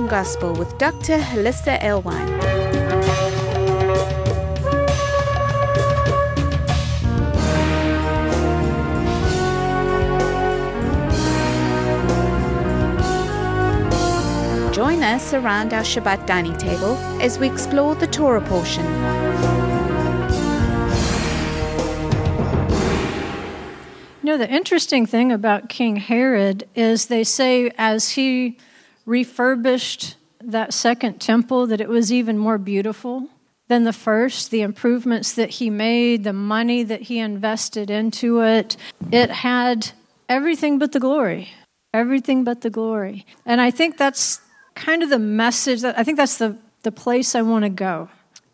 Gospel with Dr. Hollisa Alewine. Join us around our Shabbat dining table as we explore the Torah portion. You know, the interesting thing about King Herod is they say as he refurbished that second temple, that it was even more beautiful than the first. The improvements that he made, the money that he invested into it, it had everything but the glory. Everything but the glory. And I think that's kind of the message that I think that's the, the place I want to go.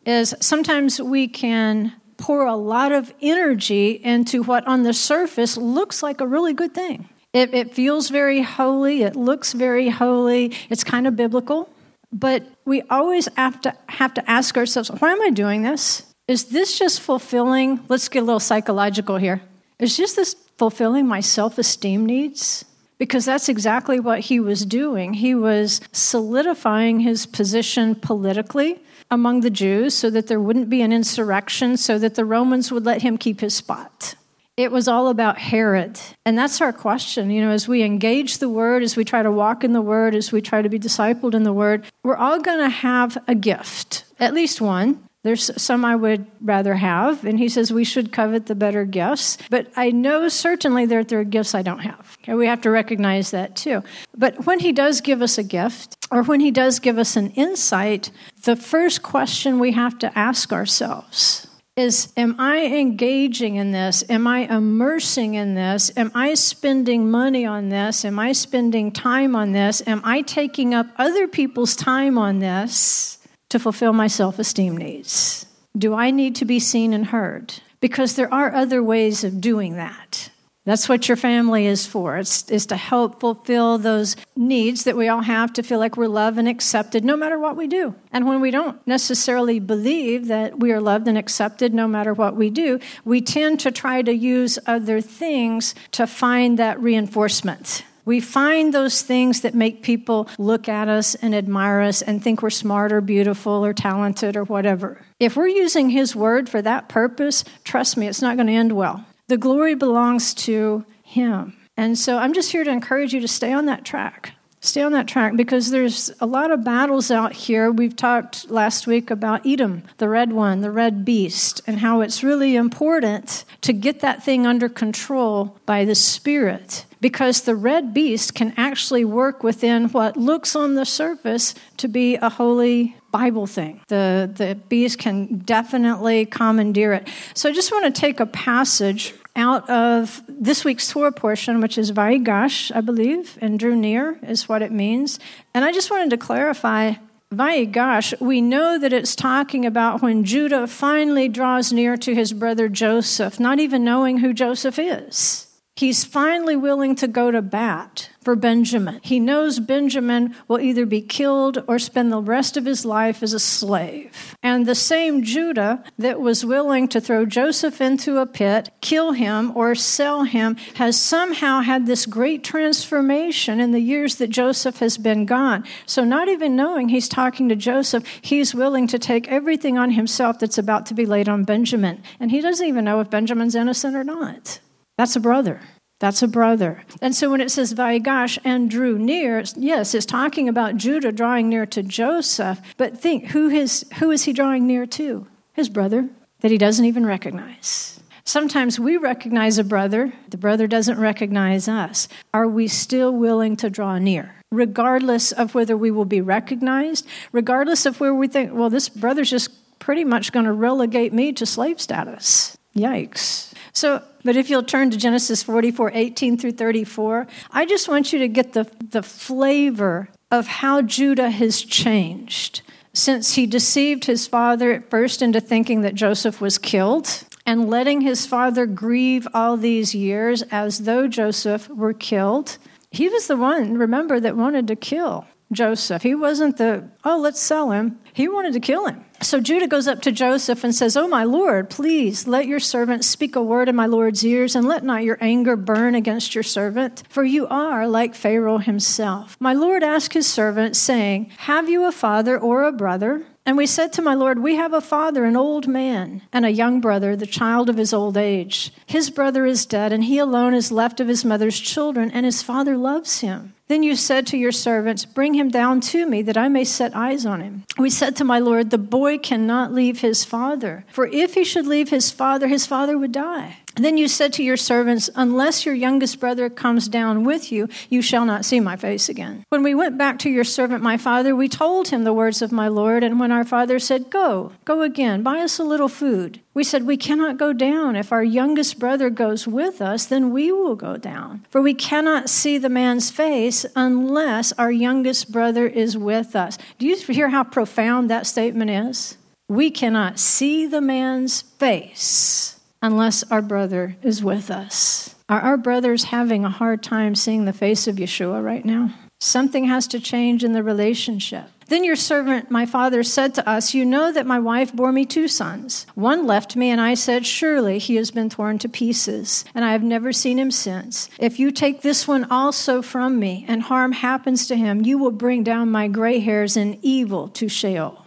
Is sometimes we can pour a lot of energy into what on the surface looks like a really good thing. It, it feels very holy, it looks very holy, it's kind of biblical. But we always have to, have to ask ourselves why am I doing this? Is this just fulfilling? Let's get a little psychological here. Is just this fulfilling my self esteem needs? Because that's exactly what he was doing. He was solidifying his position politically among the Jews so that there wouldn't be an insurrection, so that the Romans would let him keep his spot. It was all about Herod. And that's our question. You know, as we engage the word, as we try to walk in the word, as we try to be discipled in the word, we're all going to have a gift, at least one. There's some I would rather have. And he says we should covet the better gifts. But I know certainly that there are gifts I don't have. Okay, we have to recognize that too. But when he does give us a gift, or when he does give us an insight, the first question we have to ask ourselves is Am I engaging in this? Am I immersing in this? Am I spending money on this? Am I spending time on this? Am I taking up other people's time on this to fulfill my self esteem needs? Do I need to be seen and heard? Because there are other ways of doing that. That's what your family is for. It's is to help fulfill those needs that we all have to feel like we're loved and accepted no matter what we do. And when we don't necessarily believe that we are loved and accepted no matter what we do, we tend to try to use other things to find that reinforcement. We find those things that make people look at us and admire us and think we're smart or beautiful or talented or whatever. If we're using His word for that purpose, trust me, it's not going to end well. The glory belongs to Him. And so I'm just here to encourage you to stay on that track. Stay on that track because there's a lot of battles out here. We've talked last week about Edom, the red one, the red beast, and how it's really important to get that thing under control by the Spirit because the red beast can actually work within what looks on the surface to be a holy Bible thing. The, the beast can definitely commandeer it. So I just want to take a passage out of this week's Torah portion, which is Vayigash, I believe, and drew near is what it means. And I just wanted to clarify Vayigash, we know that it's talking about when Judah finally draws near to his brother Joseph, not even knowing who Joseph is. He's finally willing to go to bat for Benjamin. He knows Benjamin will either be killed or spend the rest of his life as a slave. And the same Judah that was willing to throw Joseph into a pit, kill him, or sell him has somehow had this great transformation in the years that Joseph has been gone. So, not even knowing he's talking to Joseph, he's willing to take everything on himself that's about to be laid on Benjamin. And he doesn't even know if Benjamin's innocent or not. That's a brother. That's a brother. And so when it says Vayigash and drew near, yes, it's talking about Judah drawing near to Joseph. But think, who is, who is he drawing near to? His brother that he doesn't even recognize. Sometimes we recognize a brother, the brother doesn't recognize us. Are we still willing to draw near? Regardless of whether we will be recognized, regardless of where we think, well, this brother's just pretty much going to relegate me to slave status. Yikes. So, but if you'll turn to Genesis 44 18 through 34, I just want you to get the, the flavor of how Judah has changed since he deceived his father at first into thinking that Joseph was killed and letting his father grieve all these years as though Joseph were killed. He was the one, remember, that wanted to kill Joseph. He wasn't the, oh, let's sell him. He wanted to kill him. So Judah goes up to Joseph and says, Oh, my Lord, please let your servant speak a word in my Lord's ears, and let not your anger burn against your servant, for you are like Pharaoh himself. My Lord asked his servant, saying, Have you a father or a brother? And we said to my Lord, We have a father, an old man, and a young brother, the child of his old age. His brother is dead, and he alone is left of his mother's children, and his father loves him. Then you said to your servants, Bring him down to me, that I may set eyes on him. We said to my Lord, The boy cannot leave his father, for if he should leave his father, his father would die. Then you said to your servants, Unless your youngest brother comes down with you, you shall not see my face again. When we went back to your servant, my father, we told him the words of my Lord. And when our father said, Go, go again, buy us a little food, we said, We cannot go down. If our youngest brother goes with us, then we will go down. For we cannot see the man's face unless our youngest brother is with us. Do you hear how profound that statement is? We cannot see the man's face unless our brother is with us. Are our brothers having a hard time seeing the face of Yeshua right now? Something has to change in the relationship. Then your servant, my father, said to us, You know that my wife bore me two sons. One left me, and I said, Surely he has been torn to pieces, and I have never seen him since. If you take this one also from me, and harm happens to him, you will bring down my gray hairs in evil to Sheol.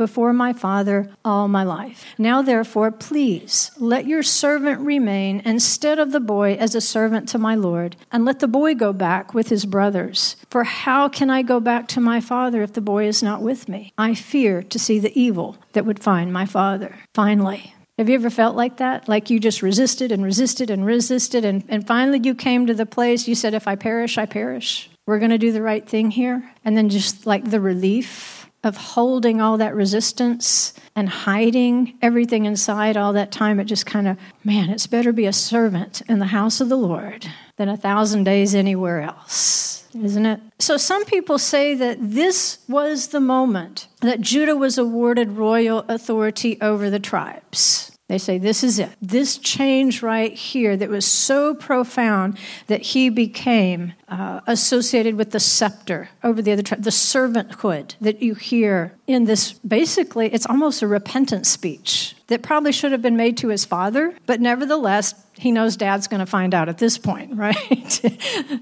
before my Father all my life. Now, therefore, please let your servant remain instead of the boy as a servant to my Lord, and let the boy go back with his brothers. For how can I go back to my father if the boy is not with me? I fear to see the evil that would find my father. Finally, have you ever felt like that? Like you just resisted and resisted and resisted, and, and finally you came to the place you said, If I perish, I perish we're going to do the right thing here. And then just like the relief of holding all that resistance and hiding everything inside all that time, it just kind of, man, it's better be a servant in the house of the Lord than a thousand days anywhere else, isn't it? So some people say that this was the moment that Judah was awarded royal authority over the tribes. They say, This is it. This change right here that was so profound that he became uh, associated with the scepter over the other the servanthood that you hear in this. Basically, it's almost a repentant speech that probably should have been made to his father, but nevertheless, he knows dad's going to find out at this point, right?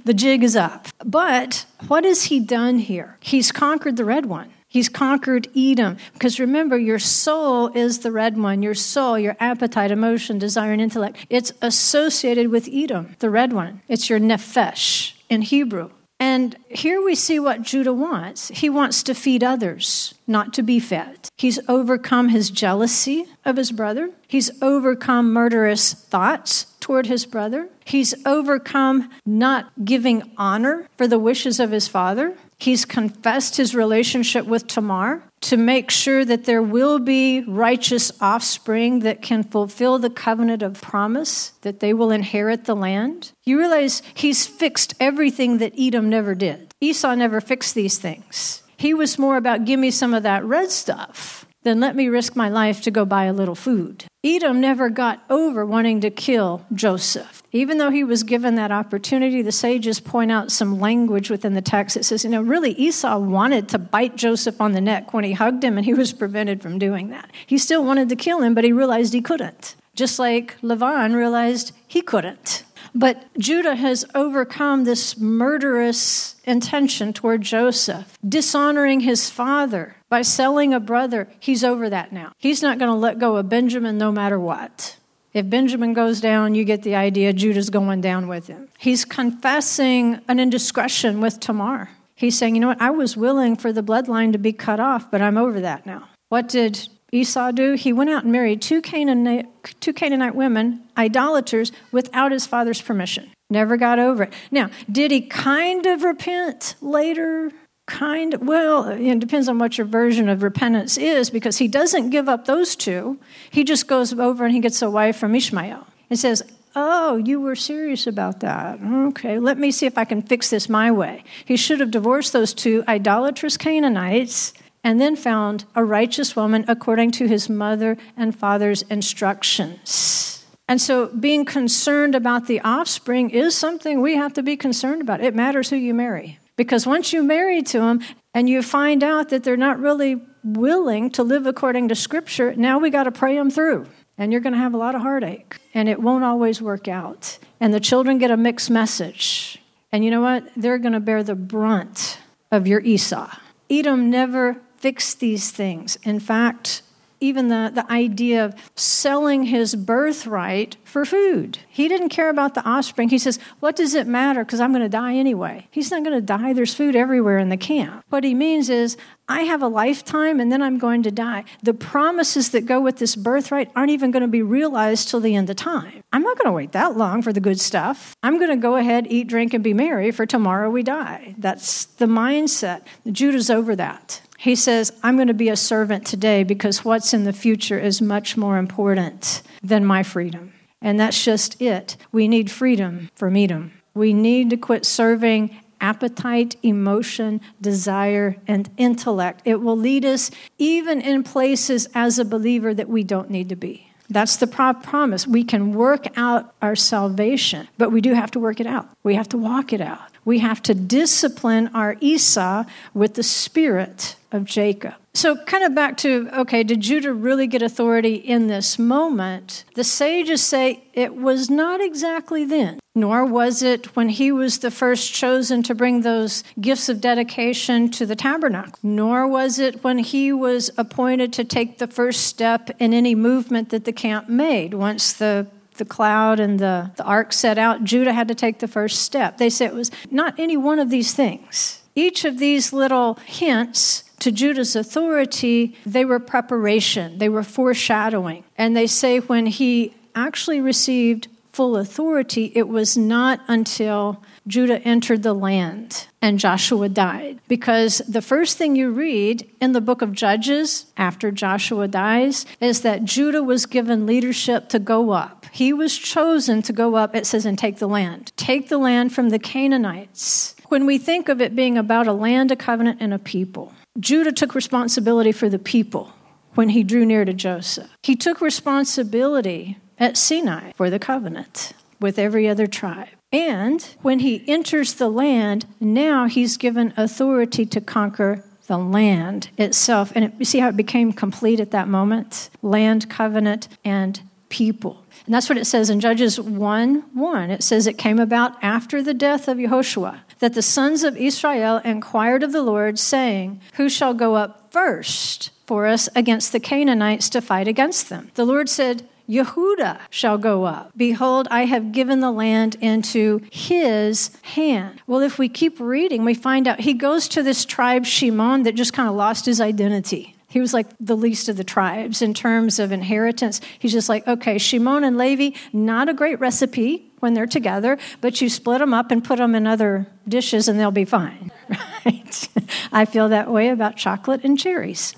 the jig is up. But what has he done here? He's conquered the red one. He's conquered Edom. Because remember, your soul is the red one. Your soul, your appetite, emotion, desire, and intellect. It's associated with Edom, the red one. It's your nephesh in Hebrew. And here we see what Judah wants. He wants to feed others, not to be fed. He's overcome his jealousy of his brother. He's overcome murderous thoughts toward his brother. He's overcome not giving honor for the wishes of his father. He's confessed his relationship with Tamar to make sure that there will be righteous offspring that can fulfill the covenant of promise, that they will inherit the land. You realize he's fixed everything that Edom never did. Esau never fixed these things. He was more about give me some of that red stuff than let me risk my life to go buy a little food. Edom never got over wanting to kill Joseph. Even though he was given that opportunity, the sages point out some language within the text that says, you know, really Esau wanted to bite Joseph on the neck when he hugged him, and he was prevented from doing that. He still wanted to kill him, but he realized he couldn't. Just like Lavan realized he couldn't. But Judah has overcome this murderous intention toward Joseph, dishonoring his father by selling a brother. He's over that now. He's not going to let go of Benjamin no matter what. If Benjamin goes down, you get the idea Judah's going down with him. He's confessing an indiscretion with Tamar. He's saying, you know what, I was willing for the bloodline to be cut off, but I'm over that now. What did Esau do? He went out and married two Canaanite, two Canaanite women, idolaters, without his father's permission. Never got over it. Now, did he kind of repent later? Kind of, well, it depends on what your version of repentance is because he doesn't give up those two. He just goes over and he gets a wife from Ishmael. It says, Oh, you were serious about that. Okay, let me see if I can fix this my way. He should have divorced those two idolatrous Canaanites and then found a righteous woman according to his mother and father's instructions. And so, being concerned about the offspring is something we have to be concerned about. It matters who you marry. Because once you marry to them and you find out that they're not really willing to live according to Scripture, now we got to pray them through. And you're going to have a lot of heartache. And it won't always work out. And the children get a mixed message. And you know what? They're going to bear the brunt of your Esau. Edom never fixed these things. In fact, even the, the idea of selling his birthright for food. He didn't care about the offspring. He says, What does it matter? Because I'm going to die anyway. He's not going to die. There's food everywhere in the camp. What he means is, I have a lifetime and then I'm going to die. The promises that go with this birthright aren't even going to be realized till the end of time. I'm not going to wait that long for the good stuff. I'm going to go ahead, eat, drink, and be merry, for tomorrow we die. That's the mindset. Judah's over that. He says, I'm going to be a servant today because what's in the future is much more important than my freedom. And that's just it. We need freedom from Edom. We need to quit serving appetite, emotion, desire, and intellect. It will lead us even in places as a believer that we don't need to be. That's the pro- promise. We can work out our salvation, but we do have to work it out. We have to walk it out. We have to discipline our Esau with the spirit of Jacob. So, kind of back to okay, did Judah really get authority in this moment? The sages say it was not exactly then, nor was it when he was the first chosen to bring those gifts of dedication to the tabernacle, nor was it when he was appointed to take the first step in any movement that the camp made once the the cloud and the, the ark set out, Judah had to take the first step. They say it was not any one of these things. Each of these little hints to Judah's authority, they were preparation, they were foreshadowing. And they say when he actually received full authority, it was not until Judah entered the land and Joshua died. Because the first thing you read in the book of Judges after Joshua dies is that Judah was given leadership to go up. He was chosen to go up, it says, and take the land. Take the land from the Canaanites. When we think of it being about a land, a covenant, and a people, Judah took responsibility for the people when he drew near to Joseph. He took responsibility at Sinai for the covenant with every other tribe. And when he enters the land, now he's given authority to conquer the land itself. And it, you see how it became complete at that moment? Land, covenant, and people. And that's what it says in Judges 1 1. It says it came about after the death of Yehoshua that the sons of Israel inquired of the Lord, saying, Who shall go up first for us against the Canaanites to fight against them? The Lord said, Yehuda shall go up. Behold, I have given the land into his hand. Well, if we keep reading, we find out he goes to this tribe, Shimon, that just kind of lost his identity. He was like the least of the tribes in terms of inheritance. He's just like, okay, Shimon and Levi, not a great recipe when they're together, but you split them up and put them in other dishes and they'll be fine, right? I feel that way about chocolate and cherries.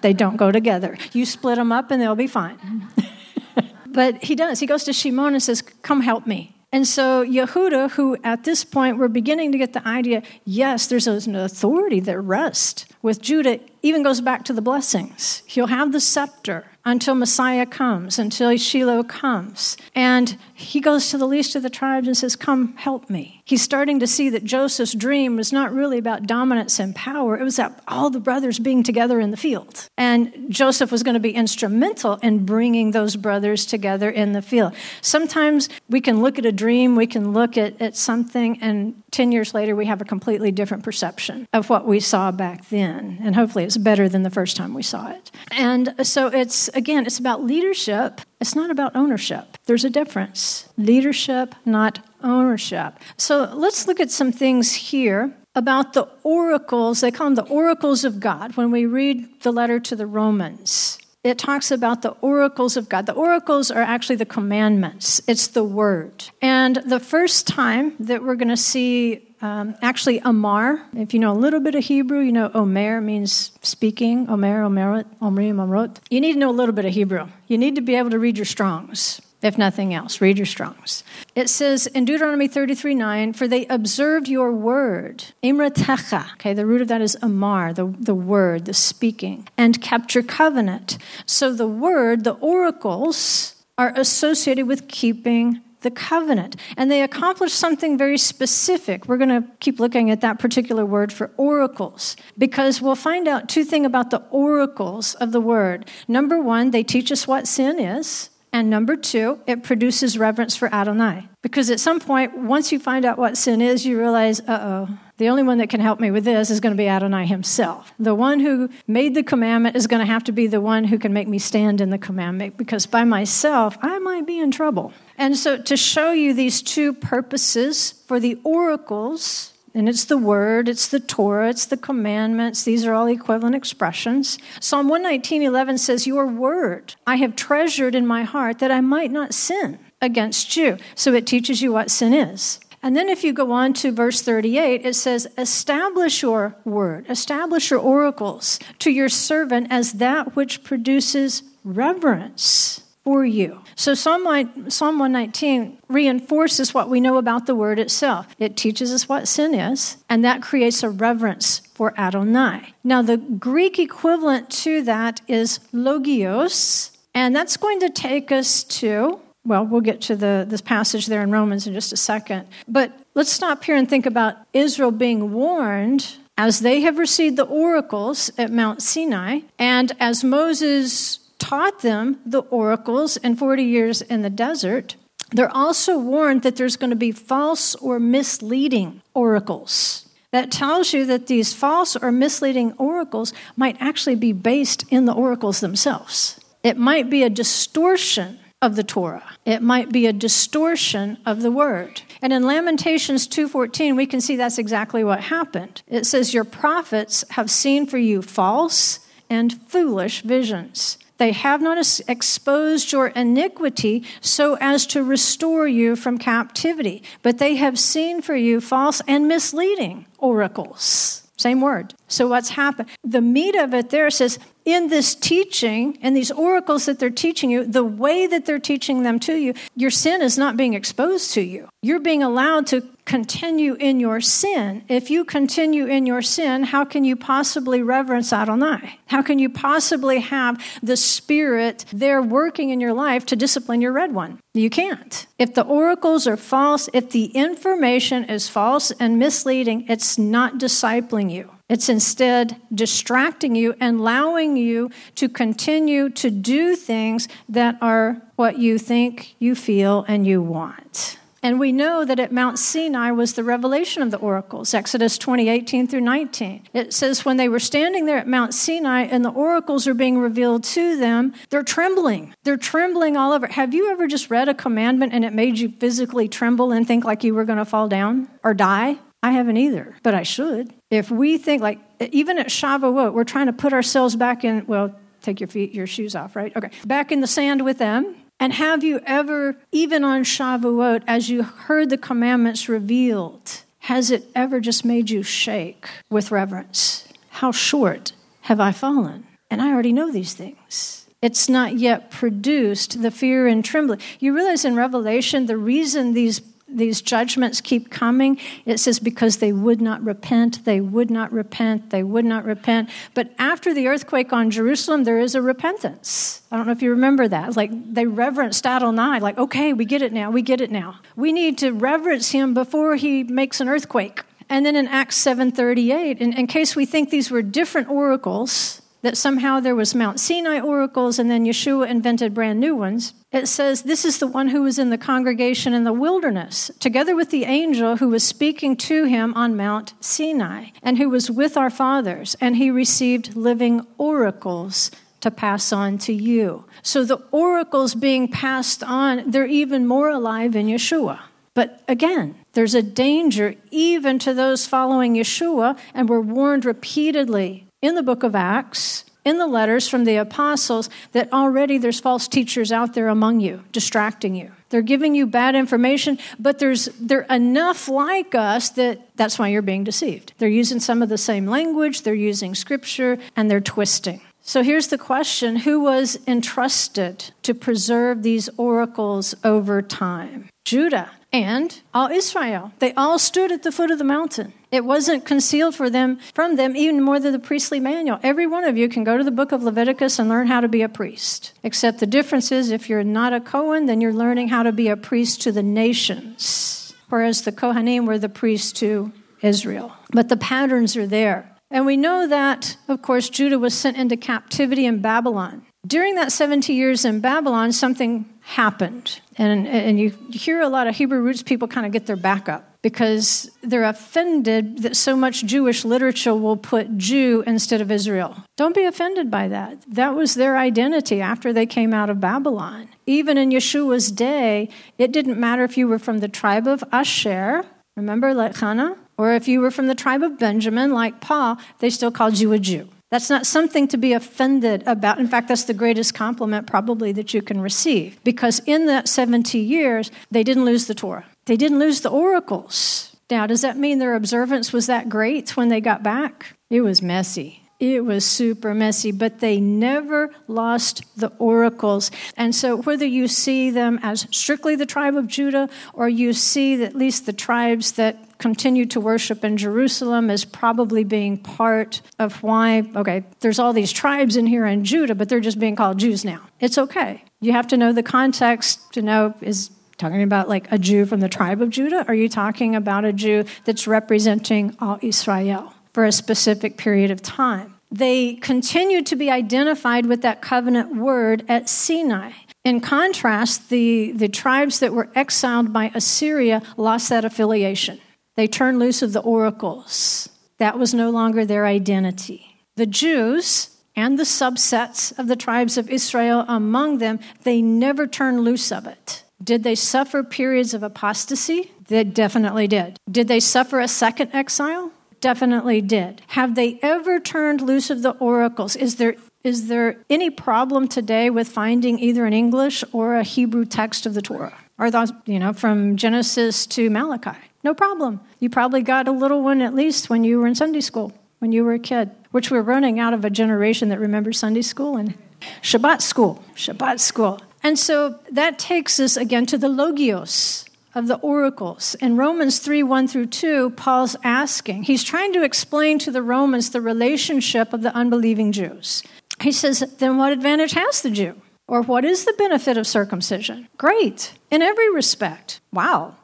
They don't go together. You split them up and they'll be fine. but he does. He goes to Shimon and says, Come help me. And so Yehuda, who at this point we're beginning to get the idea, yes, there's an authority that rests with Judah, even goes back to the blessings. He'll have the scepter until Messiah comes, until Shiloh comes. And he goes to the least of the tribes and says, Come, help me. He's starting to see that Joseph's dream was not really about dominance and power, it was about all the brothers being together in the field. And Joseph was going to be instrumental in bringing those brothers together in the field. Sometimes we can look at a dream, we can look at, at something, and 10 years later we have a completely different perception of what we saw back then. And hopefully it's better than the first time we saw it. And so it's again, it's about leadership. It's not about ownership. There's a difference. Leadership, not ownership. So let's look at some things here about the oracles. They call them the oracles of God when we read the letter to the Romans. It talks about the oracles of God. The oracles are actually the commandments, it's the word. And the first time that we're going to see um, actually, Amar, if you know a little bit of Hebrew, you know Omer means speaking. Omer, Omerot, Omri, Omrot. You need to know a little bit of Hebrew. You need to be able to read your Strongs. If nothing else. Read your Strongs. It says in Deuteronomy 33 9, for they observed your word, imratecha. Okay, the root of that is amar, the, the word, the speaking, and kept your covenant. So the word, the oracles, are associated with keeping the covenant. And they accomplish something very specific. We're going to keep looking at that particular word for oracles because we'll find out two things about the oracles of the word. Number one, they teach us what sin is. And number two, it produces reverence for Adonai. Because at some point, once you find out what sin is, you realize, uh oh, the only one that can help me with this is going to be Adonai himself. The one who made the commandment is going to have to be the one who can make me stand in the commandment because by myself, I might be in trouble. And so, to show you these two purposes for the oracles, and it's the word, it's the Torah, it's the commandments. These are all equivalent expressions. Psalm 119:11 says, "Your word I have treasured in my heart that I might not sin against you." So it teaches you what sin is. And then if you go on to verse 38, it says, Establish your word, establish your oracles to your servant as that which produces reverence for you. So Psalm 119 reinforces what we know about the word itself. It teaches us what sin is, and that creates a reverence for Adonai. Now, the Greek equivalent to that is logios, and that's going to take us to well, we'll get to the, this passage there in Romans in just a second. But let's stop here and think about Israel being warned as they have received the oracles at Mount Sinai, and as Moses taught them the oracles and 40 years in the desert, they're also warned that there's going to be false or misleading oracles. That tells you that these false or misleading oracles might actually be based in the oracles themselves. It might be a distortion of the Torah. It might be a distortion of the word. And in Lamentations 2:14 we can see that's exactly what happened. It says your prophets have seen for you false and foolish visions. They have not exposed your iniquity so as to restore you from captivity, but they have seen for you false and misleading oracles. Same word. So, what's happened? The meat of it there says, in this teaching and these oracles that they're teaching you, the way that they're teaching them to you, your sin is not being exposed to you. You're being allowed to continue in your sin. If you continue in your sin, how can you possibly reverence Adonai? How can you possibly have the Spirit there working in your life to discipline your red one? You can't. If the oracles are false, if the information is false and misleading, it's not discipling you. It's instead distracting you and allowing you to continue to do things that are what you think, you feel, and you want. And we know that at Mount Sinai was the revelation of the oracles, Exodus 20, 18 through 19. It says, when they were standing there at Mount Sinai and the oracles are being revealed to them, they're trembling. They're trembling all over. Have you ever just read a commandment and it made you physically tremble and think like you were going to fall down or die? I haven't either, but I should. If we think like, even at Shavuot, we're trying to put ourselves back in, well, take your feet, your shoes off, right? Okay. Back in the sand with them. And have you ever, even on Shavuot, as you heard the commandments revealed, has it ever just made you shake with reverence? How short have I fallen? And I already know these things. It's not yet produced the fear and trembling. You realize in Revelation, the reason these these judgments keep coming. It says, because they would not repent, they would not repent, they would not repent. But after the earthquake on Jerusalem, there is a repentance. I don't know if you remember that. Like they reverenced Adonai, like, okay, we get it now, we get it now. We need to reverence him before he makes an earthquake. And then in Acts 7:38, in, in case we think these were different oracles, that somehow there was Mount Sinai oracles and then Yeshua invented brand new ones. It says this is the one who was in the congregation in the wilderness, together with the angel who was speaking to him on Mount Sinai, and who was with our fathers, and he received living oracles to pass on to you. So the oracles being passed on, they're even more alive in Yeshua. But again, there's a danger even to those following Yeshua, and we're warned repeatedly in the book of Acts, in the letters from the apostles, that already there's false teachers out there among you, distracting you. They're giving you bad information, but there's they're enough like us that that's why you're being deceived. They're using some of the same language, they're using scripture, and they're twisting. So here's the question Who was entrusted to preserve these oracles over time? Judah and all Israel. They all stood at the foot of the mountain. It wasn't concealed for them from them even more than the priestly manual. Every one of you can go to the book of Leviticus and learn how to be a priest. Except the difference is if you're not a Cohen, then you're learning how to be a priest to the nations. Whereas the Kohanim were the priests to Israel. But the patterns are there. And we know that, of course, Judah was sent into captivity in Babylon. During that 70 years in Babylon, something happened. And, and you hear a lot of Hebrew roots people kind of get their back up because they're offended that so much Jewish literature will put Jew instead of Israel. Don't be offended by that. That was their identity after they came out of Babylon. Even in Yeshua's day, it didn't matter if you were from the tribe of Asher, remember, like Hannah, or if you were from the tribe of Benjamin, like Paul, they still called you a Jew. That's not something to be offended about. In fact, that's the greatest compliment probably that you can receive. Because in that 70 years, they didn't lose the Torah, they didn't lose the oracles. Now, does that mean their observance was that great when they got back? It was messy. It was super messy, but they never lost the oracles. And so, whether you see them as strictly the tribe of Judah or you see at least the tribes that continue to worship in Jerusalem as probably being part of why, okay, there's all these tribes in here in Judah, but they're just being called Jews now. It's okay. You have to know the context to know is talking about like a Jew from the tribe of Judah? Are you talking about a Jew that's representing all Israel for a specific period of time? they continued to be identified with that covenant word at Sinai. In contrast, the, the tribes that were exiled by Assyria lost that affiliation. They turned loose of the oracles. That was no longer their identity. The Jews and the subsets of the tribes of Israel among them, they never turned loose of it. Did they suffer periods of apostasy? They definitely did. Did they suffer a second exile? Definitely did. Have they ever turned loose of the oracles? Is there is there any problem today with finding either an English or a Hebrew text of the Torah? Or those, you know, from Genesis to Malachi? No problem. You probably got a little one at least when you were in Sunday school, when you were a kid, which we're running out of a generation that remembers Sunday school and Shabbat school. Shabbat school. And so that takes us again to the Logios, of the oracles. In Romans 3 1 through 2, Paul's asking, he's trying to explain to the Romans the relationship of the unbelieving Jews. He says, then what advantage has the Jew? Or what is the benefit of circumcision? Great, in every respect. Wow.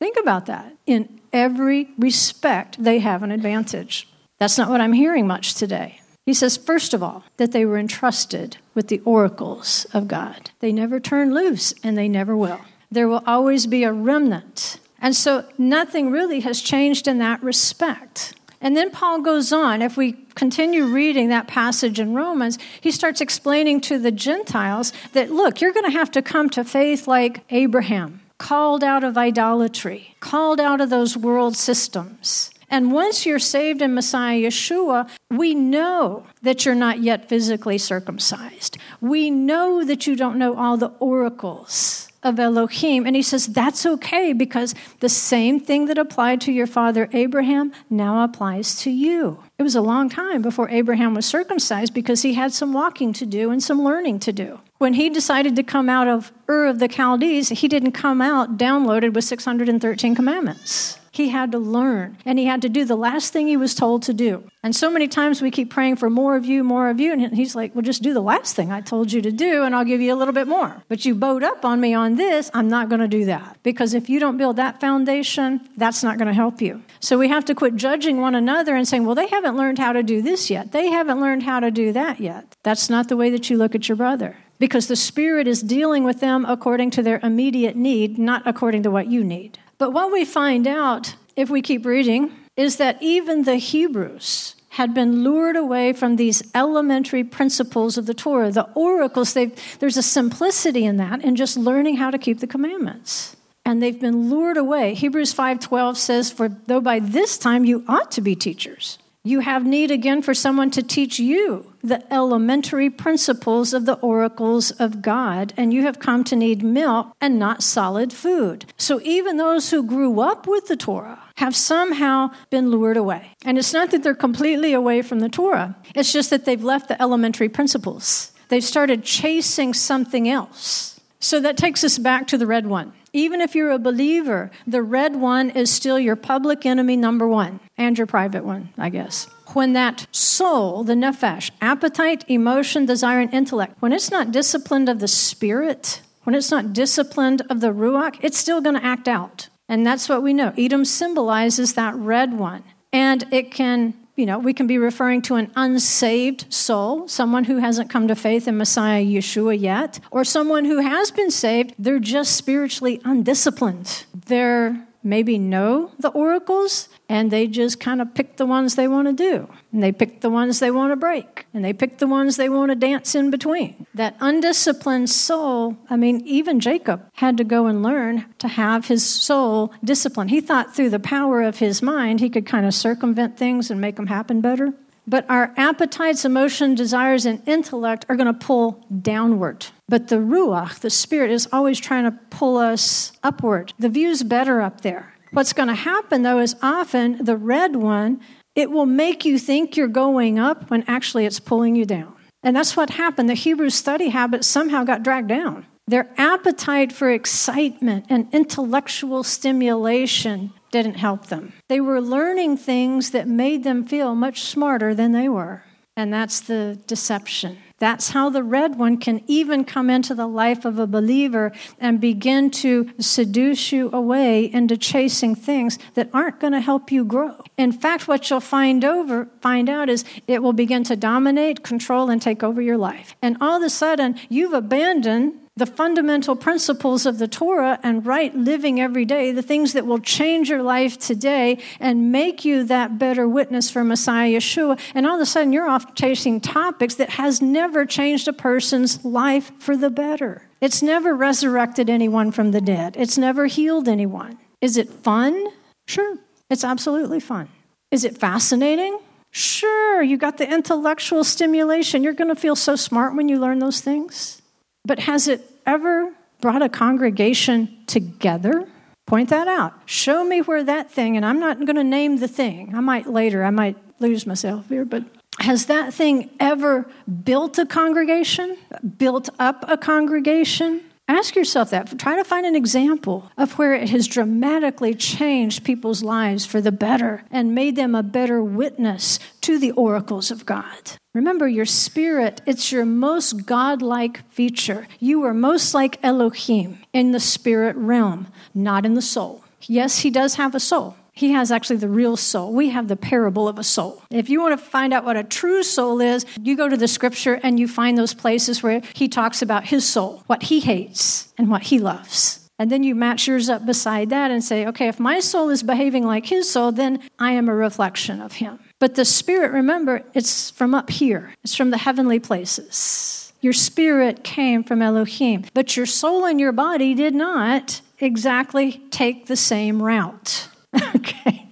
Think about that. In every respect, they have an advantage. That's not what I'm hearing much today. He says, first of all, that they were entrusted with the oracles of God. They never turn loose, and they never will there will always be a remnant. And so nothing really has changed in that respect. And then Paul goes on, if we continue reading that passage in Romans, he starts explaining to the Gentiles that, look, you're going to have to come to faith like Abraham, called out of idolatry, called out of those world systems. And once you're saved in Messiah Yeshua, we know that you're not yet physically circumcised. We know that you don't know all the oracles of Elohim. And he says, that's okay because the same thing that applied to your father Abraham now applies to you. It was a long time before Abraham was circumcised because he had some walking to do and some learning to do. When he decided to come out of Ur of the Chaldees, he didn't come out downloaded with 613 commandments. He had to learn and he had to do the last thing he was told to do. And so many times we keep praying for more of you, more of you. And he's like, well, just do the last thing I told you to do and I'll give you a little bit more. But you bowed up on me on this, I'm not going to do that. Because if you don't build that foundation, that's not going to help you. So we have to quit judging one another and saying, well, they haven't learned how to do this yet. They haven't learned how to do that yet. That's not the way that you look at your brother because the Spirit is dealing with them according to their immediate need, not according to what you need. But what we find out, if we keep reading, is that even the Hebrews had been lured away from these elementary principles of the Torah, the oracles. there's a simplicity in that, in just learning how to keep the commandments. And they've been lured away. Hebrews 5:12 says, "For though by this time you ought to be teachers, You have need again for someone to teach you the elementary principles of the oracles of God, and you have come to need milk and not solid food. So even those who grew up with the Torah have somehow been lured away. And it's not that they're completely away from the Torah, it's just that they've left the elementary principles. They've started chasing something else. So that takes us back to the red one. Even if you're a believer, the red one is still your public enemy number one and your private one, I guess. When that soul, the nephesh, appetite, emotion, desire, and intellect, when it's not disciplined of the spirit, when it's not disciplined of the ruach, it's still going to act out. And that's what we know. Edom symbolizes that red one. And it can you know, we can be referring to an unsaved soul, someone who hasn't come to faith in Messiah Yeshua yet, or someone who has been saved, they're just spiritually undisciplined. They're maybe know the oracles and they just kind of pick the ones they want to do. And they pick the ones they want to break. And they pick the ones they want to dance in between. That undisciplined soul, I mean, even Jacob had to go and learn to have his soul disciplined. He thought through the power of his mind he could kind of circumvent things and make them happen better. But our appetites, emotion, desires, and intellect are going to pull downward. But the Ruach, the Spirit, is always trying to pull us upward. The view's better up there. What's going to happen, though, is often the red one, it will make you think you're going up when actually it's pulling you down. And that's what happened. The Hebrew study habit somehow got dragged down. Their appetite for excitement and intellectual stimulation didn't help them. They were learning things that made them feel much smarter than they were. And that's the deception. That's how the red one can even come into the life of a believer and begin to seduce you away into chasing things that aren't going to help you grow. In fact, what you'll find over find out is it will begin to dominate, control and take over your life. And all of a sudden, you've abandoned the fundamental principles of the Torah and right living every day, the things that will change your life today and make you that better witness for Messiah Yeshua. And all of a sudden, you're off chasing topics that has never changed a person's life for the better. It's never resurrected anyone from the dead, it's never healed anyone. Is it fun? Sure, it's absolutely fun. Is it fascinating? Sure, you got the intellectual stimulation. You're going to feel so smart when you learn those things. But has it ever brought a congregation together? Point that out. Show me where that thing, and I'm not going to name the thing. I might later, I might lose myself here, but has that thing ever built a congregation? Built up a congregation? Ask yourself that. Try to find an example of where it has dramatically changed people's lives for the better and made them a better witness to the oracles of God. Remember, your spirit, it's your most godlike feature. You are most like Elohim in the spirit realm, not in the soul. Yes, he does have a soul. He has actually the real soul. We have the parable of a soul. If you want to find out what a true soul is, you go to the scripture and you find those places where he talks about his soul, what he hates and what he loves. And then you match yours up beside that and say, okay, if my soul is behaving like his soul, then I am a reflection of him. But the spirit, remember, it's from up here, it's from the heavenly places. Your spirit came from Elohim, but your soul and your body did not exactly take the same route. okay.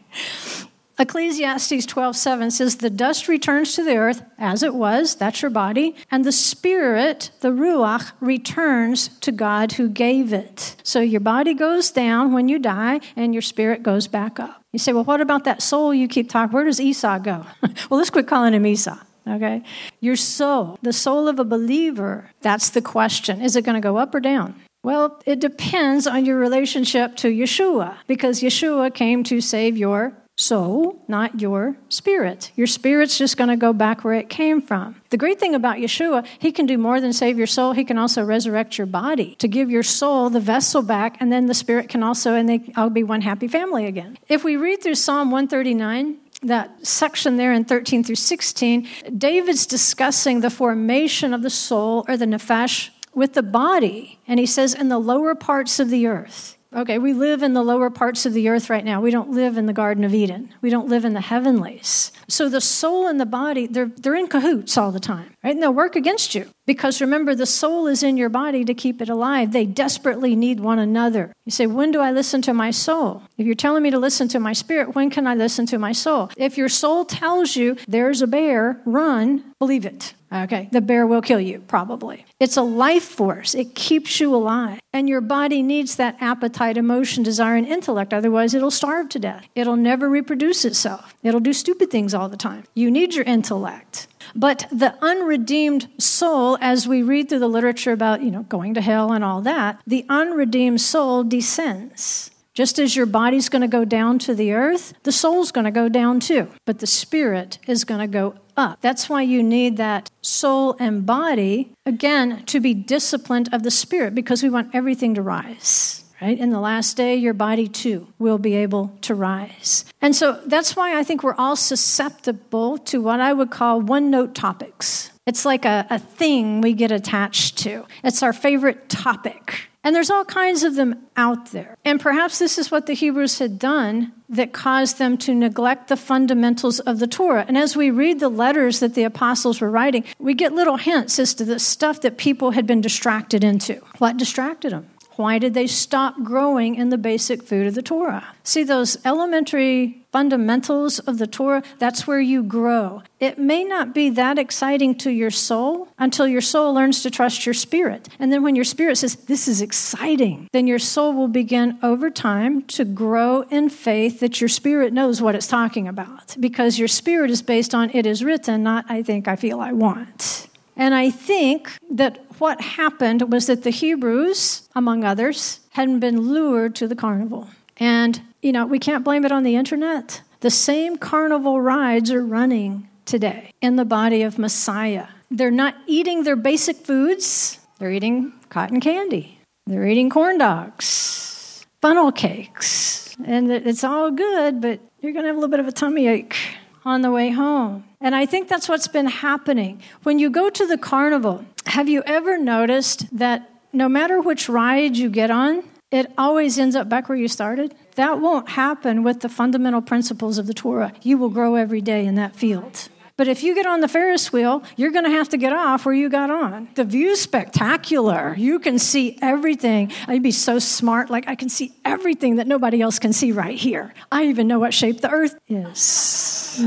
Ecclesiastes 12:7 says the dust returns to the earth as it was, that's your body, and the spirit, the ruach returns to God who gave it. So your body goes down when you die and your spirit goes back up. You say, "Well, what about that soul you keep talking? Where does Esau go?" well, let's quit calling him Esau. Okay? Your soul, the soul of a believer, that's the question. Is it going to go up or down? Well, it depends on your relationship to Yeshua because Yeshua came to save your soul, not your spirit. Your spirit's just going to go back where it came from. The great thing about Yeshua, he can do more than save your soul. He can also resurrect your body to give your soul the vessel back, and then the spirit can also, and they all be one happy family again. If we read through Psalm 139, that section there in 13 through 16, David's discussing the formation of the soul or the nephesh with the body. And he says, in the lower parts of the earth. Okay, we live in the lower parts of the earth right now. We don't live in the Garden of Eden. We don't live in the heavenlies. So the soul and the body, they're, they're in cahoots all the time, right? And they'll work against you. Because remember, the soul is in your body to keep it alive. They desperately need one another. You say, When do I listen to my soul? If you're telling me to listen to my spirit, when can I listen to my soul? If your soul tells you there's a bear, run, believe it. Okay, the bear will kill you, probably. It's a life force, it keeps you alive. And your body needs that appetite, emotion, desire, and intellect. Otherwise, it'll starve to death. It'll never reproduce itself. It'll do stupid things all the time. You need your intellect. But the unredeemed soul, as we read through the literature about, you know, going to hell and all that, the unredeemed soul descends. Just as your body's going to go down to the earth, the soul's going to go down too. But the spirit is going to go up. That's why you need that soul and body, again, to be disciplined of the spirit because we want everything to rise right? In the last day, your body too will be able to rise. And so that's why I think we're all susceptible to what I would call one note topics. It's like a, a thing we get attached to, it's our favorite topic. And there's all kinds of them out there. And perhaps this is what the Hebrews had done that caused them to neglect the fundamentals of the Torah. And as we read the letters that the apostles were writing, we get little hints as to the stuff that people had been distracted into. What distracted them? Why did they stop growing in the basic food of the Torah? See, those elementary fundamentals of the Torah, that's where you grow. It may not be that exciting to your soul until your soul learns to trust your spirit. And then when your spirit says, This is exciting, then your soul will begin over time to grow in faith that your spirit knows what it's talking about. Because your spirit is based on it is written, not I think, I feel, I want. And I think that what happened was that the Hebrews, among others, had been lured to the carnival. And, you know, we can't blame it on the internet. The same carnival rides are running today in the body of Messiah. They're not eating their basic foods, they're eating cotton candy, they're eating corn dogs, funnel cakes. And it's all good, but you're going to have a little bit of a tummy ache on the way home. And I think that's what's been happening. When you go to the carnival, have you ever noticed that no matter which ride you get on, it always ends up back where you started? That won't happen with the fundamental principles of the Torah. You will grow every day in that field. But if you get on the Ferris wheel, you're going to have to get off where you got on. The view's spectacular. You can see everything. I'd be so smart, like I can see everything that nobody else can see right here. I even know what shape the earth is.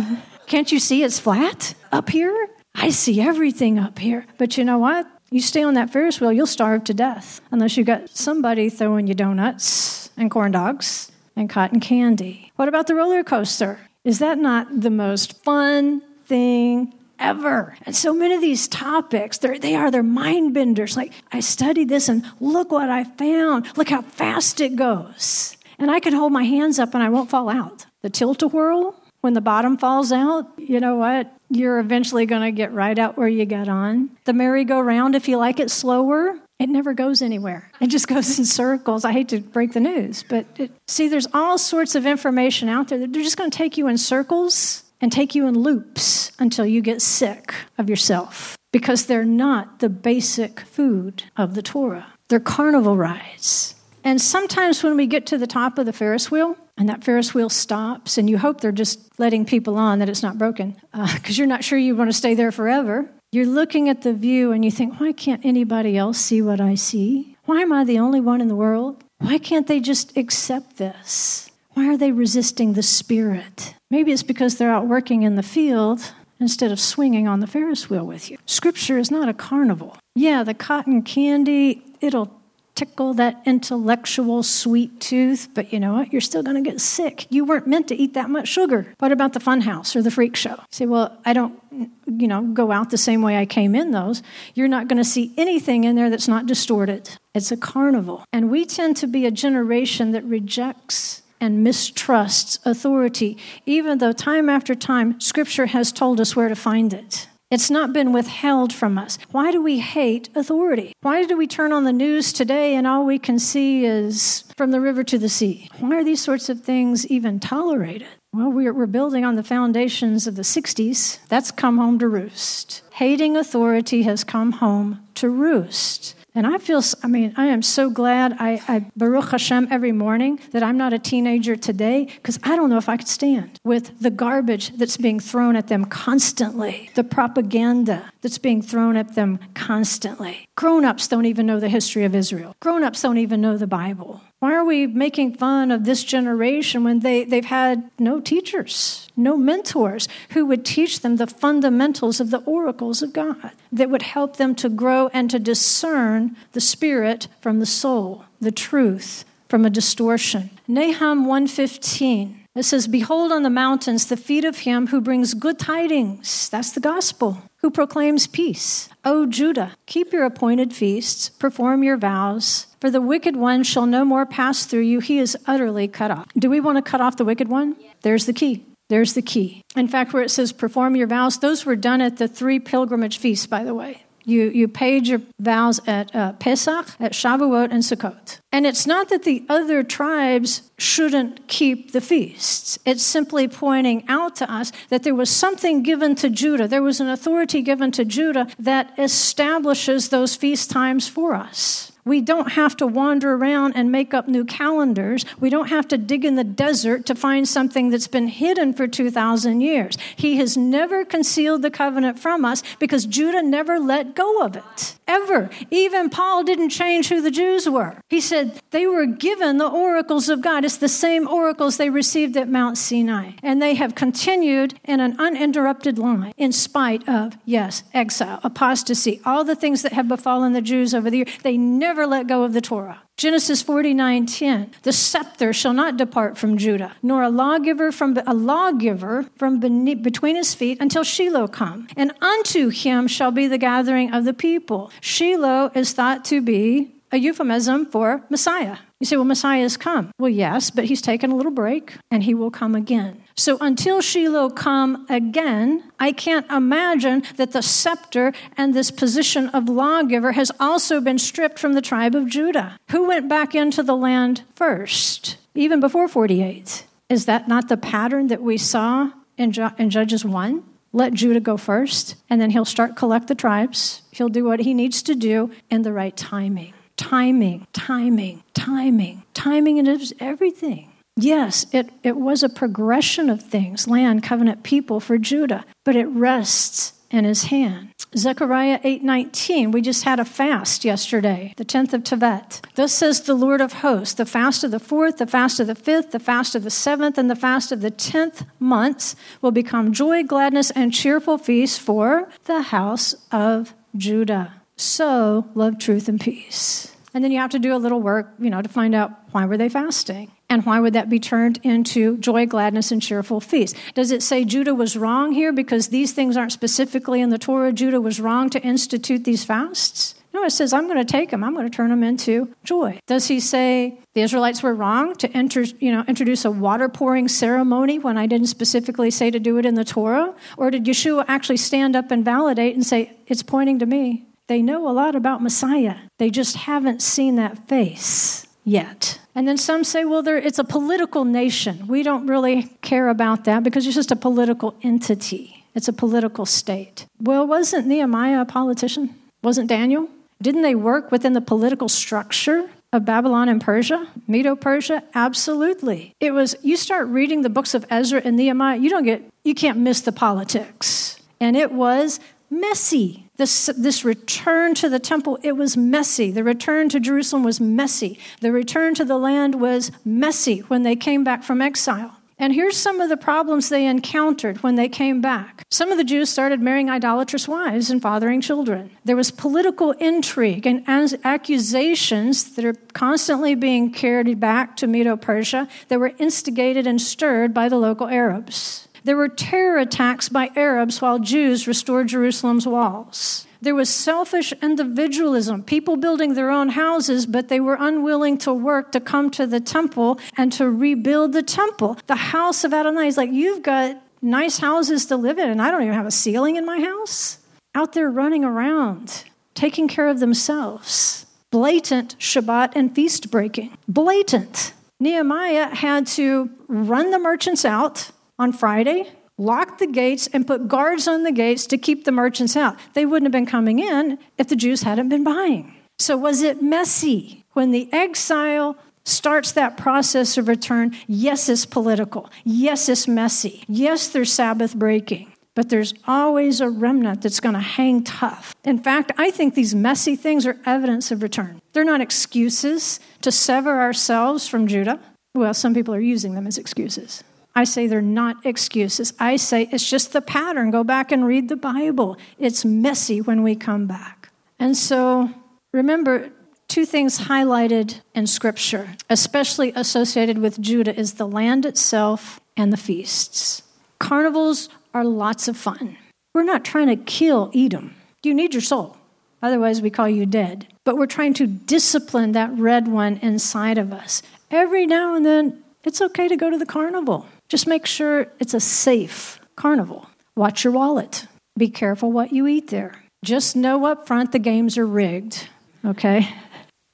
Can't you see it's flat up here? I see everything up here. But you know what? You stay on that Ferris wheel, you'll starve to death unless you got somebody throwing you donuts and corn dogs and cotton candy. What about the roller coaster? Is that not the most fun, thing ever. And so many of these topics, they're, they are, they're mind benders. Like, I studied this and look what I found. Look how fast it goes. And I can hold my hands up and I won't fall out. The tilt a whirl, when the bottom falls out, you know what? You're eventually going to get right out where you got on. The merry-go-round, if you like it slower, it never goes anywhere. It just goes in circles. I hate to break the news, but it, see, there's all sorts of information out there they're just going to take you in circles and take you in loops until you get sick of yourself because they're not the basic food of the Torah. They're carnival rides. And sometimes when we get to the top of the Ferris wheel and that Ferris wheel stops, and you hope they're just letting people on, that it's not broken, because uh, you're not sure you want to stay there forever, you're looking at the view and you think, why can't anybody else see what I see? Why am I the only one in the world? Why can't they just accept this? Why are they resisting the Spirit? Maybe it's because they're out working in the field instead of swinging on the Ferris wheel with you. Scripture is not a carnival. Yeah, the cotton candy, it'll tickle that intellectual sweet tooth, but you know what? You're still going to get sick. You weren't meant to eat that much sugar. What about the fun house or the freak show? You say, well, I don't, you know, go out the same way I came in those. You're not going to see anything in there that's not distorted. It's a carnival. And we tend to be a generation that rejects and mistrusts authority, even though time after time Scripture has told us where to find it. It's not been withheld from us. Why do we hate authority? Why do we turn on the news today and all we can see is from the river to the sea? Why are these sorts of things even tolerated? Well, we're, we're building on the foundations of the 60s. That's come home to roost. Hating authority has come home to roost. And I feel, I mean, I am so glad I, I Baruch Hashem every morning that I'm not a teenager today because I don't know if I could stand with the garbage that's being thrown at them constantly, the propaganda that's being thrown at them constantly. Grown ups don't even know the history of Israel, grown ups don't even know the Bible. Why are we making fun of this generation when they, they've had no teachers, no mentors who would teach them the fundamentals of the oracles of God that would help them to grow and to discern the spirit from the soul, the truth from a distortion? Nahum 115. It says, Behold on the mountains the feet of him who brings good tidings. That's the gospel. Who proclaims peace. O Judah, keep your appointed feasts, perform your vows, for the wicked one shall no more pass through you. He is utterly cut off. Do we want to cut off the wicked one? There's the key. There's the key. In fact, where it says perform your vows, those were done at the three pilgrimage feasts, by the way. You, you paid your vows at uh, Pesach, at Shavuot, and Sukkot. And it's not that the other tribes shouldn't keep the feasts. It's simply pointing out to us that there was something given to Judah. There was an authority given to Judah that establishes those feast times for us. We don't have to wander around and make up new calendars. We don't have to dig in the desert to find something that's been hidden for 2,000 years. He has never concealed the covenant from us because Judah never let go of it. Ever. Even Paul didn't change who the Jews were. He said they were given the oracles of God. It's the same oracles they received at Mount Sinai. And they have continued in an uninterrupted line in spite of, yes, exile, apostasy, all the things that have befallen the Jews over the years. They never never let go of the Torah. Genesis 49:10 The scepter shall not depart from Judah nor a lawgiver from a lawgiver from beneath, between his feet until Shiloh come and unto him shall be the gathering of the people Shiloh is thought to be a euphemism for Messiah you say, well, Messiah has come. Well, yes, but he's taken a little break and he will come again. So until Shiloh come again, I can't imagine that the scepter and this position of lawgiver has also been stripped from the tribe of Judah. Who went back into the land first, even before 48? Is that not the pattern that we saw in, in Judges 1? Let Judah go first, and then he'll start collect the tribes. He'll do what he needs to do in the right timing timing, timing, timing, timing, and it was everything. Yes, it, it was a progression of things, land, covenant, people for Judah, but it rests in his hand. Zechariah 8:19. We just had a fast yesterday, the 10th of Tevet. Thus says the Lord of hosts, the fast of the 4th, the fast of the 5th, the fast of the 7th, and the fast of the 10th months will become joy, gladness, and cheerful feasts for the house of Judah. So, love, truth, and peace. And then you have to do a little work, you know, to find out why were they fasting? And why would that be turned into joy, gladness, and cheerful feast? Does it say Judah was wrong here because these things aren't specifically in the Torah? Judah was wrong to institute these fasts? No, it says, I'm going to take them, I'm going to turn them into joy. Does he say the Israelites were wrong to enter, you know, introduce a water pouring ceremony when I didn't specifically say to do it in the Torah? Or did Yeshua actually stand up and validate and say, it's pointing to me? They know a lot about Messiah, they just haven't seen that face yet. And then some say, well, it's a political nation. We don't really care about that because it's just a political entity, it's a political state. Well, wasn't Nehemiah a politician? Wasn't Daniel? Didn't they work within the political structure of Babylon and Persia, Medo Persia? Absolutely. It was you start reading the books of Ezra and Nehemiah, you don't get you can't miss the politics. And it was messy. This, this return to the temple, it was messy. The return to Jerusalem was messy. The return to the land was messy when they came back from exile. And here's some of the problems they encountered when they came back. Some of the Jews started marrying idolatrous wives and fathering children. There was political intrigue and accusations that are constantly being carried back to Medo Persia that were instigated and stirred by the local Arabs. There were terror attacks by Arabs while Jews restored Jerusalem's walls. There was selfish individualism, people building their own houses, but they were unwilling to work to come to the temple and to rebuild the temple. The house of Adonai is like, you've got nice houses to live in, and I don't even have a ceiling in my house. Out there running around, taking care of themselves. Blatant Shabbat and feast breaking. Blatant. Nehemiah had to run the merchants out on Friday, locked the gates, and put guards on the gates to keep the merchants out. They wouldn't have been coming in if the Jews hadn't been buying. So, was it messy? When the exile starts that process of return, yes, it's political. Yes, it's messy. Yes, there's Sabbath breaking. But there's always a remnant that's going to hang tough. In fact, I think these messy things are evidence of return. They're not excuses to sever ourselves from Judah. Well, some people are using them as excuses. I say they're not excuses. I say it's just the pattern. Go back and read the Bible. It's messy when we come back. And so remember, two things highlighted in Scripture, especially associated with Judah, is the land itself and the feasts. Carnivals are lots of fun. We're not trying to kill Edom. You need your soul. Otherwise, we call you dead. But we're trying to discipline that red one inside of us. Every now and then, it's okay to go to the carnival. Just make sure it's a safe carnival. Watch your wallet. Be careful what you eat there. Just know up front the games are rigged, okay?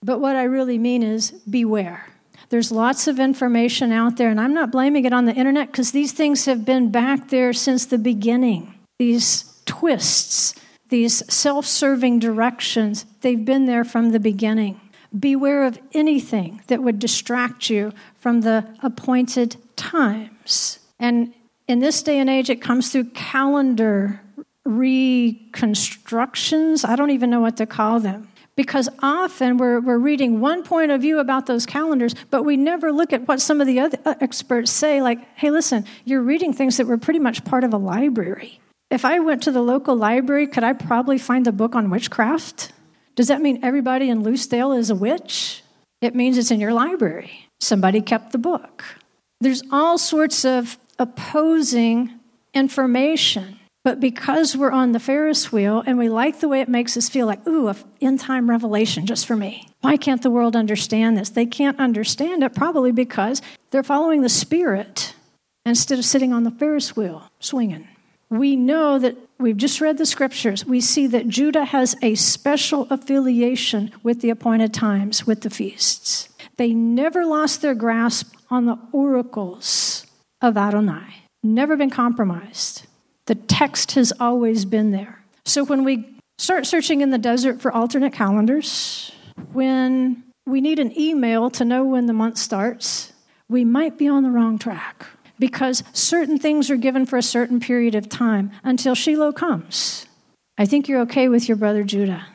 But what I really mean is beware. There's lots of information out there, and I'm not blaming it on the internet because these things have been back there since the beginning. These twists, these self serving directions, they've been there from the beginning. Beware of anything that would distract you from the appointed And in this day and age, it comes through calendar reconstructions. I don't even know what to call them because often we're, we're reading one point of view about those calendars, but we never look at what some of the other uh, experts say, like, hey, listen, you're reading things that were pretty much part of a library. If I went to the local library, could I probably find a book on witchcraft? Does that mean everybody in Lucedale is a witch? It means it's in your library. Somebody kept the book. There's all sorts of opposing information but because we're on the Ferris wheel and we like the way it makes us feel like, ooh, an end time revelation just for me. Why can't the world understand this? They can't understand it probably because they're following the Spirit instead of sitting on the Ferris wheel swinging. We know that we've just read the scriptures. We see that Judah has a special affiliation with the appointed times, with the feasts. They never lost their grasp on the oracles of Adonai, never been compromised. The text has always been there. So when we start searching in the desert for alternate calendars, when we need an email to know when the month starts, we might be on the wrong track because certain things are given for a certain period of time until Shiloh comes. I think you're okay with your brother Judah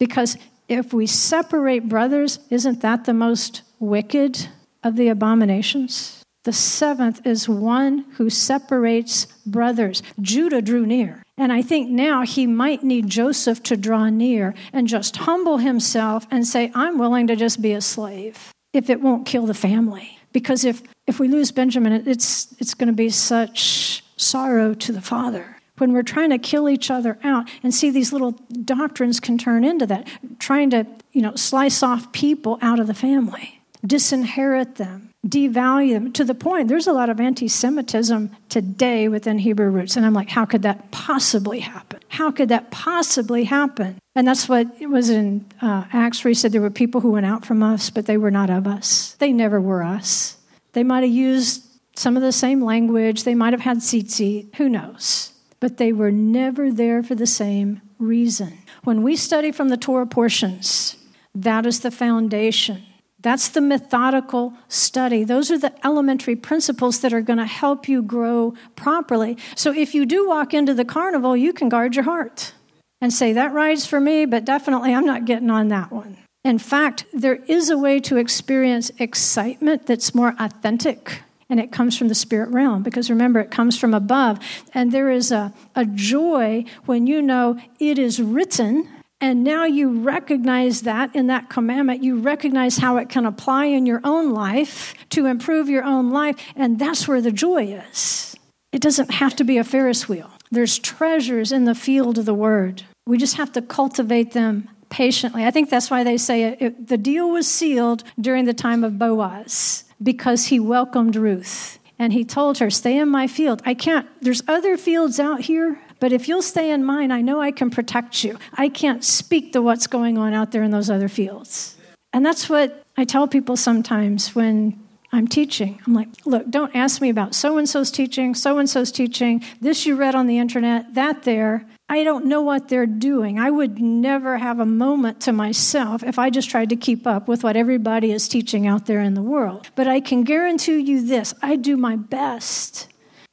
because if we separate brothers, isn't that the most wicked of the abominations? The seventh is one who separates brothers. Judah drew near. And I think now he might need Joseph to draw near and just humble himself and say, I'm willing to just be a slave if it won't kill the family. Because if, if we lose Benjamin, it's, it's going to be such sorrow to the father when we're trying to kill each other out and see these little doctrines can turn into that trying to you know slice off people out of the family disinherit them devalue them to the point there's a lot of anti Semitism today within Hebrew roots. And I'm like, how could that possibly happen? How could that possibly happen? And that's what it was in uh, Acts where he said there were people who went out from us, but they were not of us. They never were us. They might have used some of the same language, they might have had tzitzit, who knows? But they were never there for the same reason. When we study from the Torah portions, that is the foundation that's the methodical study. Those are the elementary principles that are going to help you grow properly. So if you do walk into the carnival, you can guard your heart and say, That ride's for me, but definitely I'm not getting on that one. In fact, there is a way to experience excitement that's more authentic, and it comes from the spirit realm because remember, it comes from above. And there is a, a joy when you know it is written and now you recognize that in that commandment. You recognize how it can apply in your own life to improve your own life. And that's where the joy is. It doesn't have to be a Ferris wheel. There's treasures in the field of the word. We just have to cultivate them patiently. I think that's why they say it, it, the deal was sealed during the time of Boaz because he welcomed Ruth. And he told her, Stay in my field. I can't, there's other fields out here but if you'll stay in mine, I know I can protect you. I can't speak to what's going on out there in those other fields. And that's what I tell people sometimes when I'm teaching. I'm like, look, don't ask me about so and so's teaching, so and so's teaching, this you read on the internet, that there. I don't know what they're doing. I would never have a moment to myself if I just tried to keep up with what everybody is teaching out there in the world. But I can guarantee you this I do my best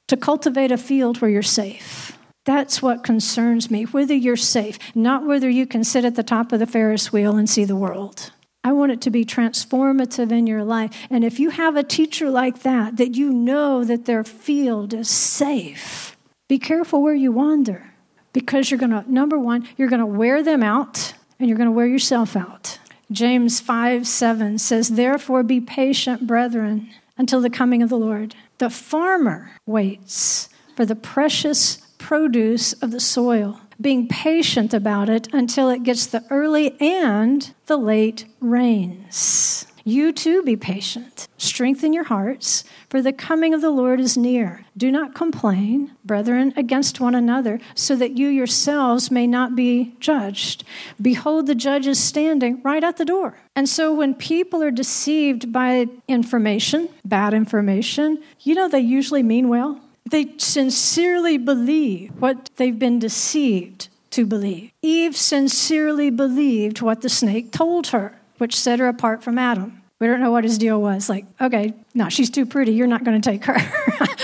to cultivate a field where you're safe. That's what concerns me, whether you're safe, not whether you can sit at the top of the Ferris wheel and see the world. I want it to be transformative in your life. And if you have a teacher like that, that you know that their field is safe, be careful where you wander because you're going to, number one, you're going to wear them out and you're going to wear yourself out. James 5 7 says, Therefore be patient, brethren, until the coming of the Lord. The farmer waits for the precious produce of the soil, being patient about it until it gets the early and the late rains. You too be patient. Strengthen your hearts, for the coming of the Lord is near. Do not complain, brethren, against one another, so that you yourselves may not be judged. Behold, the judge is standing right at the door. And so when people are deceived by information, bad information, you know they usually mean well. They sincerely believe what they've been deceived to believe. Eve sincerely believed what the snake told her which set her apart from Adam. We don't know what his deal was. Like, okay, no, she's too pretty. You're not going to take her.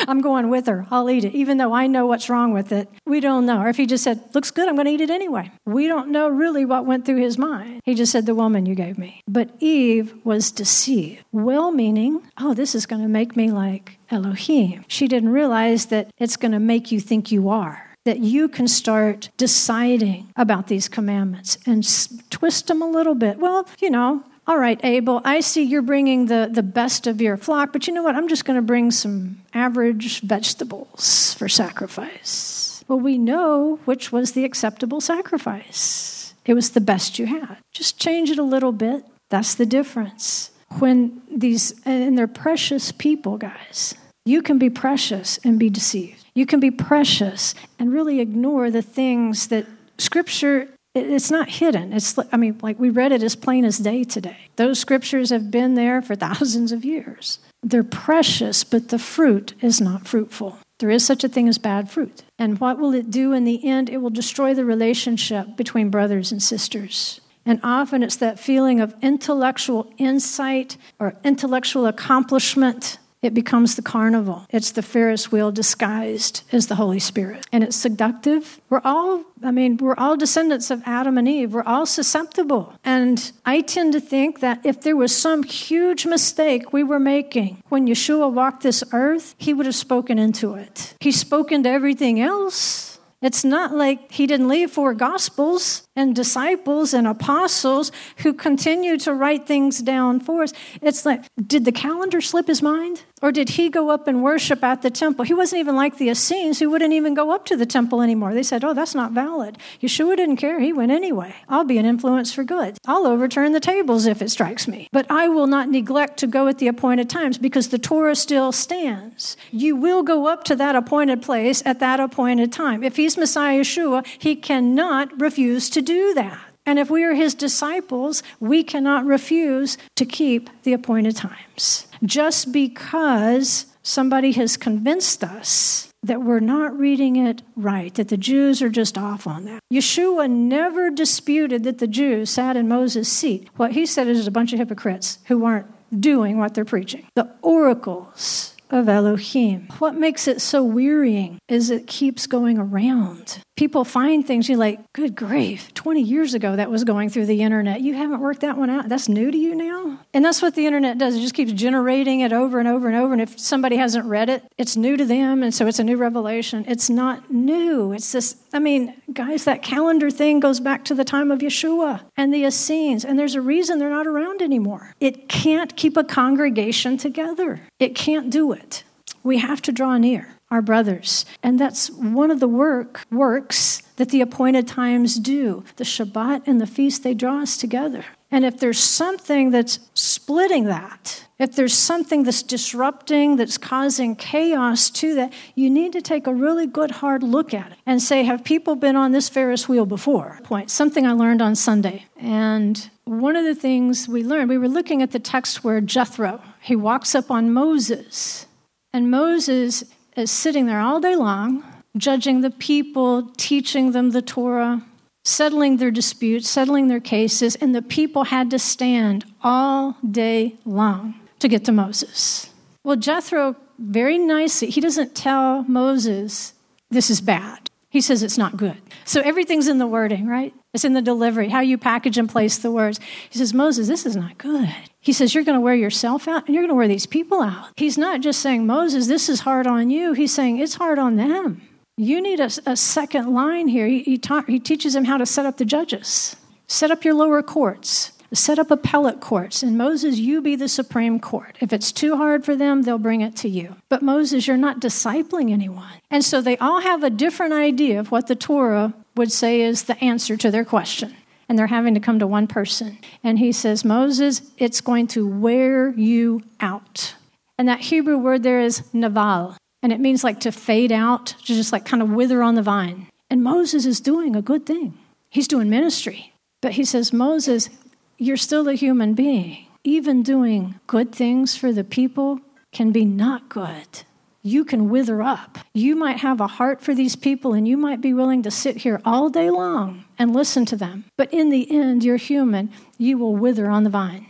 I'm going with her. I'll eat it, even though I know what's wrong with it. We don't know. Or if he just said, looks good, I'm going to eat it anyway. We don't know really what went through his mind. He just said, the woman you gave me. But Eve was deceived, well meaning, oh, this is going to make me like Elohim. She didn't realize that it's going to make you think you are that you can start deciding about these commandments and twist them a little bit. Well, you know, all right, Abel, I see you're bringing the, the best of your flock, but you know what? I'm just going to bring some average vegetables for sacrifice. Well, we know which was the acceptable sacrifice. It was the best you had. Just change it a little bit. That's the difference. When these, and they're precious people, guys. You can be precious and be deceived. You can be precious and really ignore the things that Scripture it's not hidden. It's I mean, like we read it as plain as day today. Those scriptures have been there for thousands of years. They're precious, but the fruit is not fruitful. There is such a thing as bad fruit. And what will it do in the end? It will destroy the relationship between brothers and sisters. And often it's that feeling of intellectual insight or intellectual accomplishment it becomes the carnival. It's the Ferris wheel disguised as the Holy Spirit. And it's seductive. We're all, I mean, we're all descendants of Adam and Eve. We're all susceptible. And I tend to think that if there was some huge mistake we were making when Yeshua walked this earth, he would have spoken into it. He spoke into everything else. It's not like he didn't leave four gospels and disciples and apostles who continue to write things down for us. It's like, did the calendar slip his mind? Or did he go up and worship at the temple? He wasn't even like the Essenes who wouldn't even go up to the temple anymore. They said, oh, that's not valid. Yeshua didn't care. He went anyway. I'll be an influence for good. I'll overturn the tables if it strikes me. But I will not neglect to go at the appointed times because the Torah still stands. You will go up to that appointed place at that appointed time. If he's Messiah Yeshua, he cannot refuse to do that. And if we are his disciples, we cannot refuse to keep the appointed times. Just because somebody has convinced us that we're not reading it right, that the Jews are just off on that. Yeshua never disputed that the Jews sat in Moses' seat. What he said is a bunch of hypocrites who aren't doing what they're preaching. The oracles of Elohim. What makes it so wearying is it keeps going around people find things you're like good grief 20 years ago that was going through the internet. You haven't worked that one out. That's new to you now? And that's what the internet does. It just keeps generating it over and over and over. And if somebody hasn't read it it's new to them. And so it's a new revelation. It's not new. It's this i mean guys that calendar thing goes back to the time of yeshua and the essenes. And there's a reason they're not around anymore. It can't keep a congregation together. It can't do it. We have to draw near our brothers. And that's one of the work works that the appointed times do. The Shabbat and the feast, they draw us together. And if there's something that's splitting that, if there's something that's disrupting, that's causing chaos to that, you need to take a really good hard look at it and say, have people been on this Ferris wheel before? Point. Something I learned on Sunday. And one of the things we learned, we were looking at the text where Jethro, he walks up on Moses. And Moses is sitting there all day long, judging the people, teaching them the Torah settling their disputes, settling their cases, and the people had to stand all day long to get to Moses. Well, Jethro, very nicely, he doesn't tell Moses, this is bad. He says it's not good. So everything's in the wording, right? It's in the delivery, how you package and place the words. He says, Moses, this is not good. He says, You're going to wear yourself out and you're going to wear these people out. He's not just saying, Moses, this is hard on you. He's saying, It's hard on them. You need a, a second line here. He, he, ta- he teaches them how to set up the judges, set up your lower courts, set up appellate courts. And Moses, you be the Supreme Court. If it's too hard for them, they'll bring it to you. But Moses, you're not discipling anyone. And so they all have a different idea of what the Torah would say is the answer to their question. And they're having to come to one person. And he says, Moses, it's going to wear you out. And that Hebrew word there is naval. And it means like to fade out, to just like kind of wither on the vine. And Moses is doing a good thing. He's doing ministry. But he says, Moses, you're still a human being. Even doing good things for the people can be not good. You can wither up. You might have a heart for these people and you might be willing to sit here all day long and listen to them. But in the end, you're human. You will wither on the vine.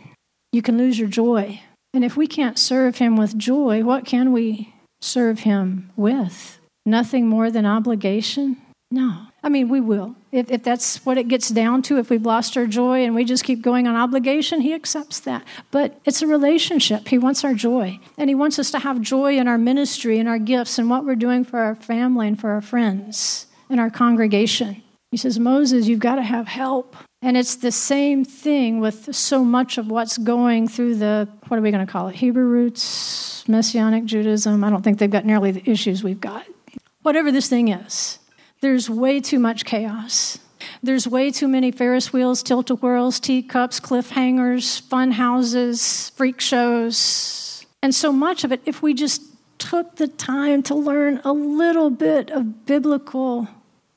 You can lose your joy. And if we can't serve him with joy, what can we serve Him with? Nothing more than obligation? No. I mean, we will. If, if that's what it gets down to, if we've lost our joy and we just keep going on obligation, He accepts that. But it's a relationship. He wants our joy. And He wants us to have joy in our ministry and our gifts and what we're doing for our family and for our friends and our congregation. He says, Moses, you've got to have help. And it's the same thing with so much of what's going through the, what are we going to call it? Hebrew roots, Messianic Judaism. I don't think they've got nearly the issues we've got. Whatever this thing is, there's way too much chaos. There's way too many Ferris wheels, tilt a whirls, teacups, cliffhangers, fun houses, freak shows. And so much of it, if we just took the time to learn a little bit of biblical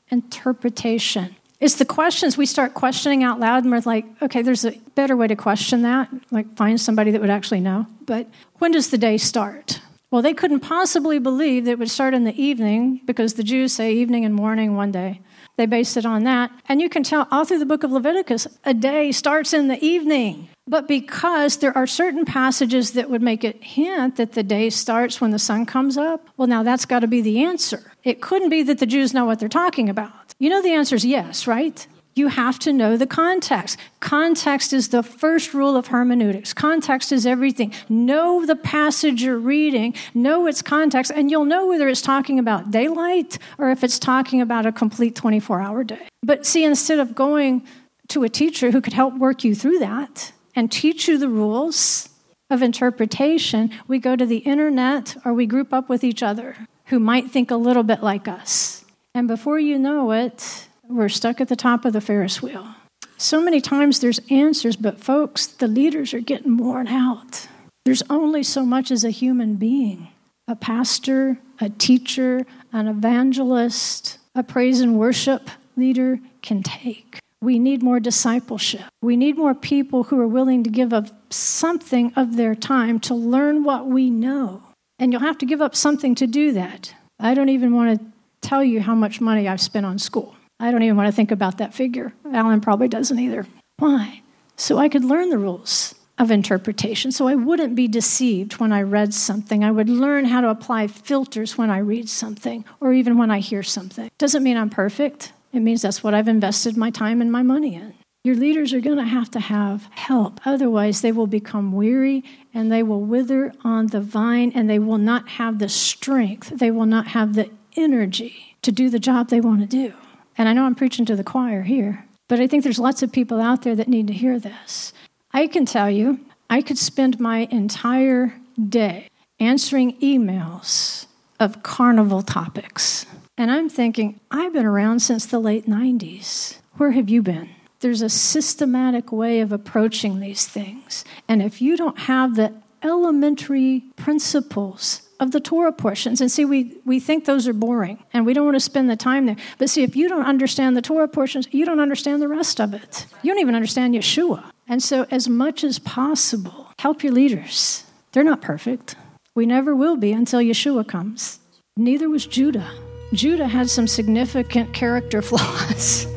interpretation, it's the questions we start questioning out loud, and we're like, okay, there's a better way to question that. Like, find somebody that would actually know. But when does the day start? Well, they couldn't possibly believe that it would start in the evening because the Jews say evening and morning one day. They based it on that. And you can tell all through the book of Leviticus, a day starts in the evening. But because there are certain passages that would make it hint that the day starts when the sun comes up, well, now that's got to be the answer. It couldn't be that the Jews know what they're talking about. You know the answer is yes, right? You have to know the context. Context is the first rule of hermeneutics. Context is everything. Know the passage you're reading, know its context, and you'll know whether it's talking about daylight or if it's talking about a complete 24 hour day. But see, instead of going to a teacher who could help work you through that and teach you the rules of interpretation, we go to the internet or we group up with each other who might think a little bit like us. And before you know it, we're stuck at the top of the Ferris wheel. So many times there's answers, but folks, the leaders are getting worn out. There's only so much as a human being a pastor, a teacher, an evangelist, a praise and worship leader can take. We need more discipleship. We need more people who are willing to give up something of their time to learn what we know. And you'll have to give up something to do that. I don't even want to tell you how much money I've spent on school. I don't even want to think about that figure. Alan probably doesn't either. Why? So I could learn the rules of interpretation so I wouldn't be deceived when I read something. I would learn how to apply filters when I read something or even when I hear something. Doesn't mean I'm perfect. It means that's what I've invested my time and my money in. Your leaders are going to have to have help. Otherwise, they will become weary and they will wither on the vine and they will not have the strength. They will not have the energy to do the job they want to do. And I know I'm preaching to the choir here, but I think there's lots of people out there that need to hear this. I can tell you, I could spend my entire day answering emails of carnival topics. And I'm thinking, I've been around since the late 90s. Where have you been? There's a systematic way of approaching these things. And if you don't have the elementary principles of the Torah portions. And see, we, we think those are boring and we don't want to spend the time there. But see, if you don't understand the Torah portions, you don't understand the rest of it. You don't even understand Yeshua. And so, as much as possible, help your leaders. They're not perfect. We never will be until Yeshua comes. Neither was Judah. Judah had some significant character flaws,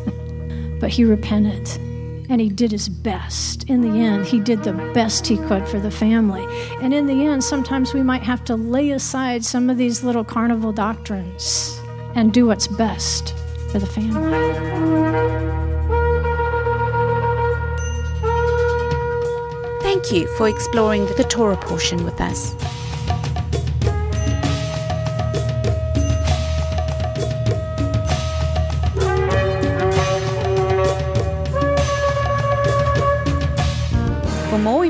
but he repented and he did his best. In the end, he did the best he could for the family. And in the end, sometimes we might have to lay aside some of these little carnival doctrines and do what's best for the family. Thank you for exploring the Torah portion with us.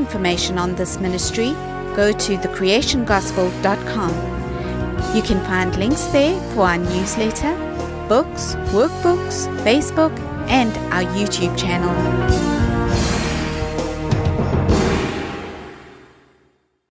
Information on this ministry, go to thecreationgospel.com. You can find links there for our newsletter, books, workbooks, Facebook, and our YouTube channel.